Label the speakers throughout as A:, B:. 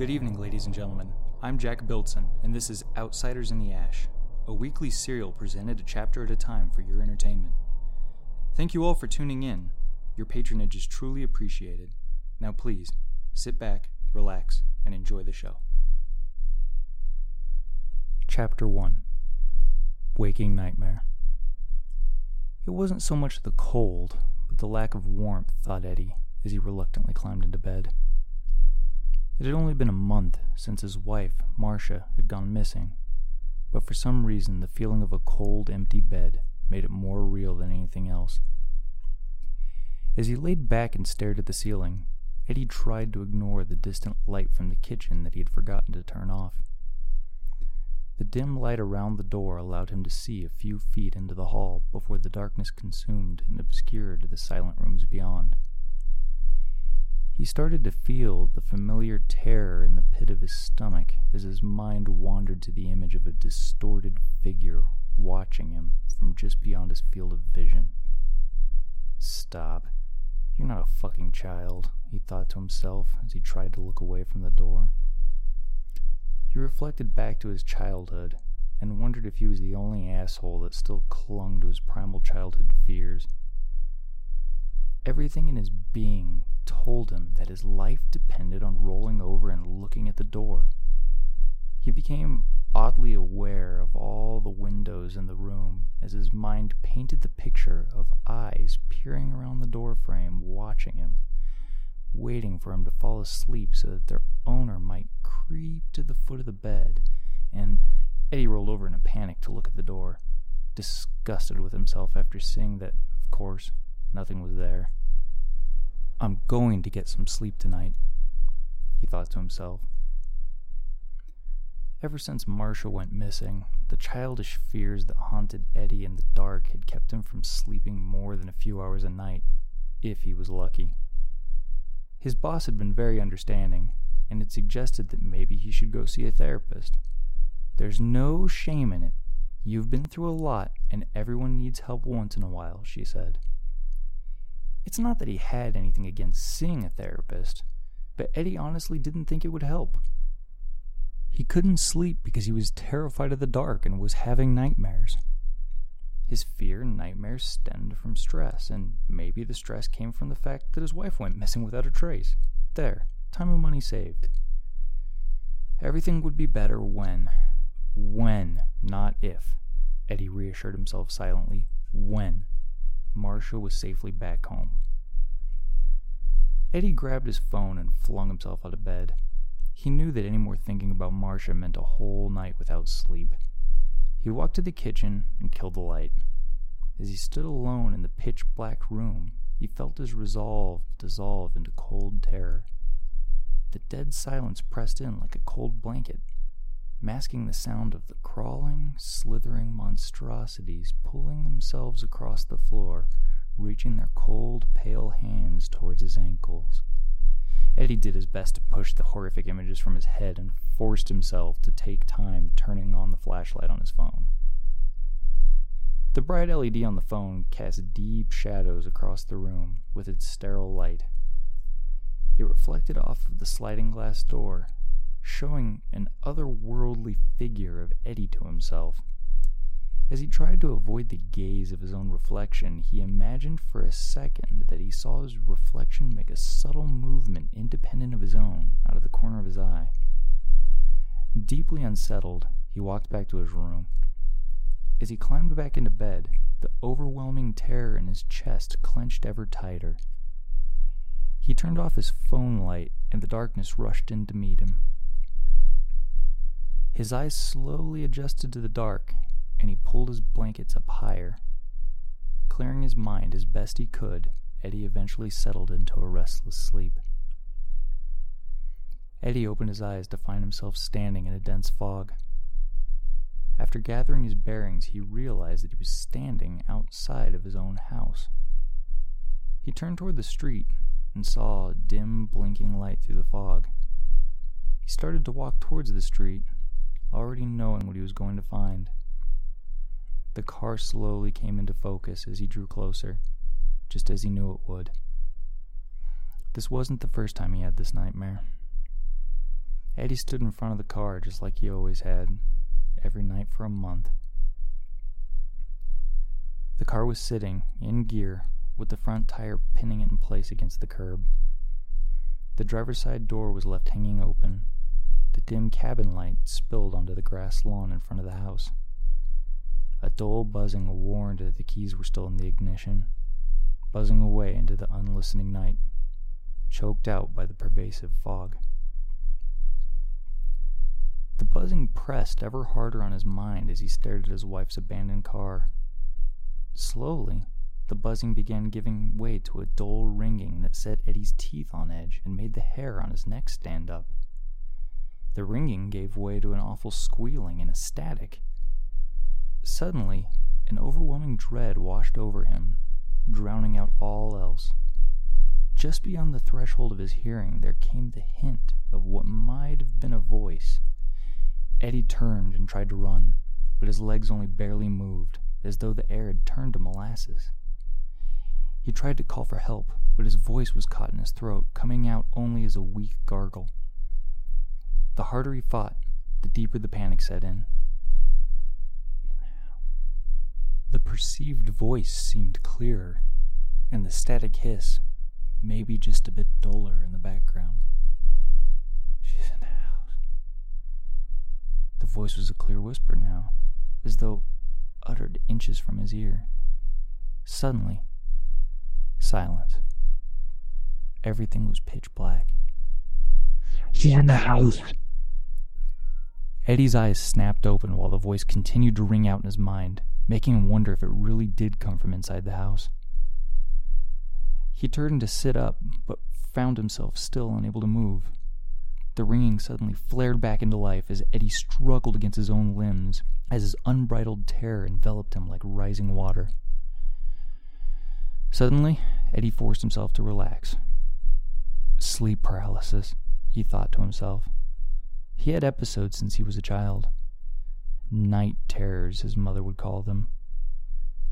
A: Good evening, ladies and gentlemen. I'm Jack Biltson, and this is Outsiders in the Ash, a weekly serial presented a chapter at a time for your entertainment. Thank you all for tuning in. Your patronage is truly appreciated. Now, please, sit back, relax, and enjoy the show. Chapter 1 Waking Nightmare. It wasn't so much the cold, but the lack of warmth, thought Eddie, as he reluctantly climbed into bed. It had only been a month since his wife, Marcia, had gone missing, but for some reason the feeling of a cold, empty bed made it more real than anything else. As he laid back and stared at the ceiling, Eddie tried to ignore the distant light from the kitchen that he had forgotten to turn off. The dim light around the door allowed him to see a few feet into the hall before the darkness consumed and obscured the silent rooms beyond. He started to feel the familiar terror in the pit of his stomach as his mind wandered to the image of a distorted figure watching him from just beyond his field of vision. Stop. You're not a fucking child, he thought to himself as he tried to look away from the door. He reflected back to his childhood and wondered if he was the only asshole that still clung to his primal childhood fears. Everything in his being told him that his life depended on rolling over and looking at the door. He became oddly aware of all the windows in the room as his mind painted the picture of eyes peering around the doorframe, watching him, waiting for him to fall asleep so that their owner might creep to the foot of the bed. And Eddie rolled over in a panic to look at the door, disgusted with himself after seeing that, of course, nothing was there. I'm going to get some sleep tonight, he thought to himself. Ever since Marcia went missing, the childish fears that haunted Eddie in the dark had kept him from sleeping more than a few hours a night, if he was lucky. His boss had been very understanding, and had suggested that maybe he should go see a therapist. There's no shame in it. You've been through a lot, and everyone needs help once in a while, she said. It's not that he had anything against seeing a therapist, but Eddie honestly didn't think it would help. He couldn't sleep because he was terrified of the dark and was having nightmares. His fear and nightmares stemmed from stress, and maybe the stress came from the fact that his wife went missing without a trace. There, time and money saved. Everything would be better when. When, not if. Eddie reassured himself silently. When. Marcia was safely back home. Eddie grabbed his phone and flung himself out of bed. He knew that any more thinking about Marcia meant a whole night without sleep. He walked to the kitchen and killed the light. As he stood alone in the pitch black room, he felt his resolve dissolve into cold terror. The dead silence pressed in like a cold blanket, masking the sound of the crawling, slithering monstrosities pulling themselves across the floor, reaching their cold, pale hands towards his ankles. Eddie did his best to push the horrific images from his head and forced himself to take time turning on the flashlight on his phone. The bright LED on the phone cast deep shadows across the room with its sterile light. It reflected off of the sliding glass door showing an otherworldly figure of Eddie to himself. As he tried to avoid the gaze of his own reflection, he imagined for a second that he saw his reflection make a subtle movement independent of his own out of the corner of his eye. Deeply unsettled, he walked back to his room. As he climbed back into bed, the overwhelming terror in his chest clenched ever tighter. He turned off his phone light, and the darkness rushed in to meet him. His eyes slowly adjusted to the dark, and he pulled his blankets up higher. Clearing his mind as best he could, Eddie eventually settled into a restless sleep. Eddie opened his eyes to find himself standing in a dense fog. After gathering his bearings, he realized that he was standing outside of his own house. He turned toward the street and saw a dim, blinking light through the fog. He started to walk towards the street already knowing what he was going to find. The car slowly came into focus as he drew closer, just as he knew it would. This wasn't the first time he had this nightmare. Eddie stood in front of the car just like he always had, every night for a month. The car was sitting, in gear, with the front tire pinning it in place against the curb. The driver's side door was left hanging open. The dim cabin light spilled onto the grass lawn in front of the house. A dull buzzing warned that the keys were still in the ignition, buzzing away into the unlistening night, choked out by the pervasive fog. The buzzing pressed ever harder on his mind as he stared at his wife's abandoned car. Slowly, the buzzing began giving way to a dull ringing that set Eddie's teeth on edge and made the hair on his neck stand up. The ringing gave way to an awful squealing and a static Suddenly, an overwhelming dread washed over him, drowning out all else. Just beyond the threshold of his hearing, there came the hint of what might have been a voice. Eddie turned and tried to run, but his legs only barely moved, as though the air had turned to molasses. He tried to call for help, but his voice was caught in his throat, coming out only as a weak gargle. The harder he fought, the deeper the panic set in. The perceived voice seemed clearer, and the static hiss maybe just a bit duller in the background. She's in the house. The voice was a clear whisper now, as though uttered inches from his ear. Suddenly, silence. Everything was pitch black.
B: She's in the house.
A: Eddie's eyes snapped open while the voice continued to ring out in his mind making him wonder if it really did come from inside the house. He turned to sit up, but found himself still unable to move. The ringing suddenly flared back into life as Eddie struggled against his own limbs, as his unbridled terror enveloped him like rising water. Suddenly, Eddie forced himself to relax. Sleep paralysis, he thought to himself. He had episodes since he was a child night terrors, his mother would call them.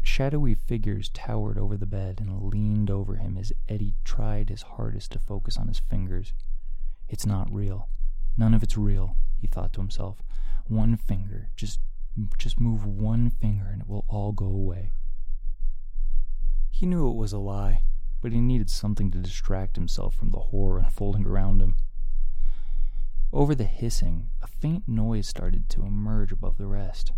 A: Shadowy figures towered over the bed and leaned over him as Eddie tried his hardest to focus on his fingers. It's not real. None of it's real, he thought to himself. One finger, just just move one finger and it will all go away. He knew it was a lie, but he needed something to distract himself from the horror unfolding around him. Over the hissing, a faint noise started to emerge above the rest.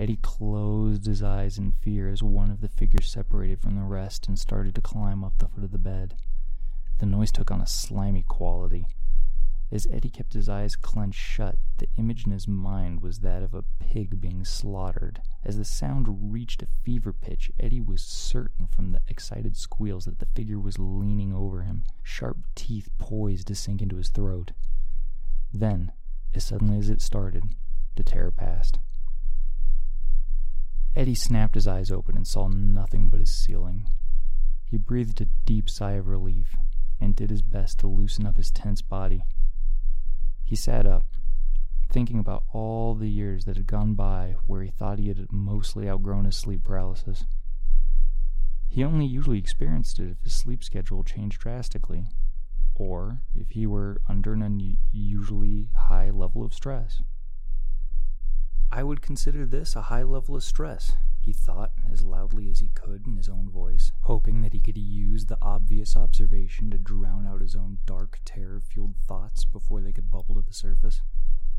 A: Eddie closed his eyes in fear as one of the figures separated from the rest and started to climb up the foot of the bed. The noise took on a slimy quality. As Eddie kept his eyes clenched shut, the image in his mind was that of a pig being slaughtered. As the sound reached a fever pitch, Eddie was certain from the excited squeals that the figure was leaning over him, sharp teeth poised to sink into his throat. Then, as suddenly as it started, the terror passed. Eddie snapped his eyes open and saw nothing but his ceiling. He breathed a deep sigh of relief and did his best to loosen up his tense body. He sat up, thinking about all the years that had gone by where he thought he had mostly outgrown his sleep paralysis. He only usually experienced it if his sleep schedule changed drastically, or if he were under an unusually high level of stress. I would consider this a high level of stress, he thought as loudly as he could in his own voice, hoping that he could use the obvious observation to drown out his own dark, terror fueled thoughts before they could bubble to the surface.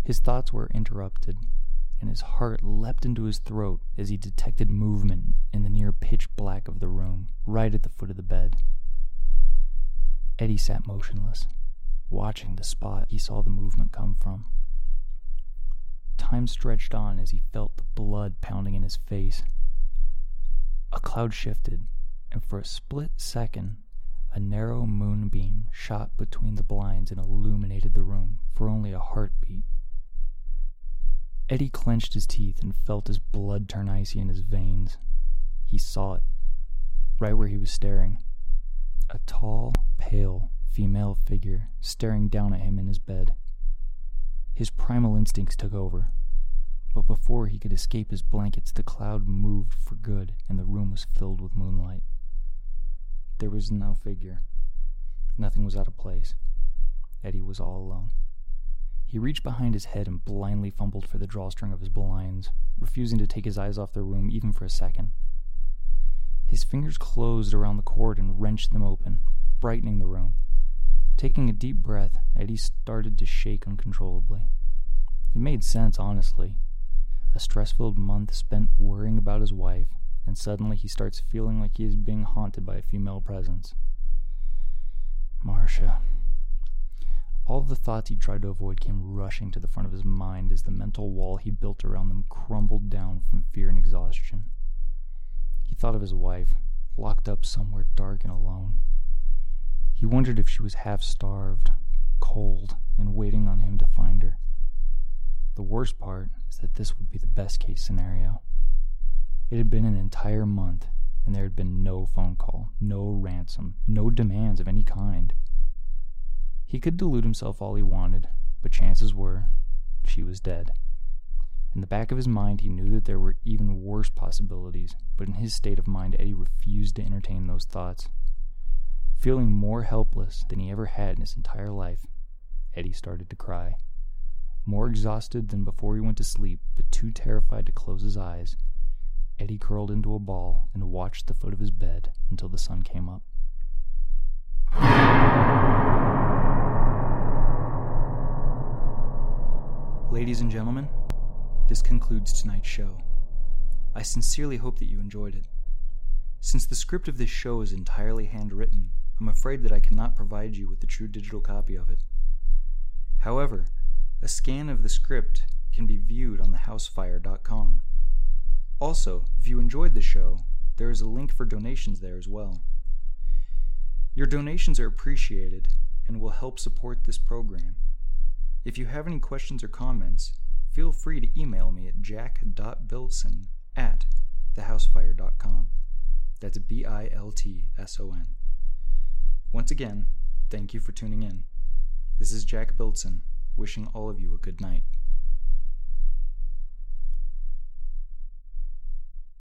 A: His thoughts were interrupted, and his heart leapt into his throat as he detected movement in the near pitch black of the room, right at the foot of the bed. Eddie sat motionless, watching the spot he saw the movement come from. Time stretched on as he felt the blood pounding in his face. A cloud shifted, and for a split second, a narrow moonbeam shot between the blinds and illuminated the room for only a heartbeat. Eddie clenched his teeth and felt his blood turn icy in his veins. He saw it, right where he was staring a tall, pale female figure staring down at him in his bed. His primal instincts took over, but before he could escape his blankets, the cloud moved for good and the room was filled with moonlight. There was no figure. Nothing was out of place. Eddie was all alone. He reached behind his head and blindly fumbled for the drawstring of his blinds, refusing to take his eyes off the room even for a second. His fingers closed around the cord and wrenched them open, brightening the room. Taking a deep breath, Eddie started to shake uncontrollably. It made sense, honestly. A stress filled month spent worrying about his wife, and suddenly he starts feeling like he is being haunted by a female presence. Marcia. All the thoughts he tried to avoid came rushing to the front of his mind as the mental wall he built around them crumbled down from fear and exhaustion. He thought of his wife, locked up somewhere dark and alone. He wondered if she was half starved, cold, and waiting on him to find her. The worst part is that this would be the best case scenario. It had been an entire month, and there had been no phone call, no ransom, no demands of any kind. He could delude himself all he wanted, but chances were she was dead. In the back of his mind, he knew that there were even worse possibilities, but in his state of mind, Eddie refused to entertain those thoughts. Feeling more helpless than he ever had in his entire life, Eddie started to cry. More exhausted than before he went to sleep, but too terrified to close his eyes, Eddie curled into a ball and watched the foot of his bed until the sun came up. Ladies and gentlemen, this concludes tonight's show. I sincerely hope that you enjoyed it. Since the script of this show is entirely handwritten, I'm afraid that I cannot provide you with a true digital copy of it. However, a scan of the script can be viewed on thehousefire.com. Also, if you enjoyed the show, there is a link for donations there as well. Your donations are appreciated and will help support this program. If you have any questions or comments, feel free to email me at jack.biltson at thehousefire.com. That's B I L T S O N. Once again, thank you for tuning in. This is Jack Biltson, wishing all of you a good night.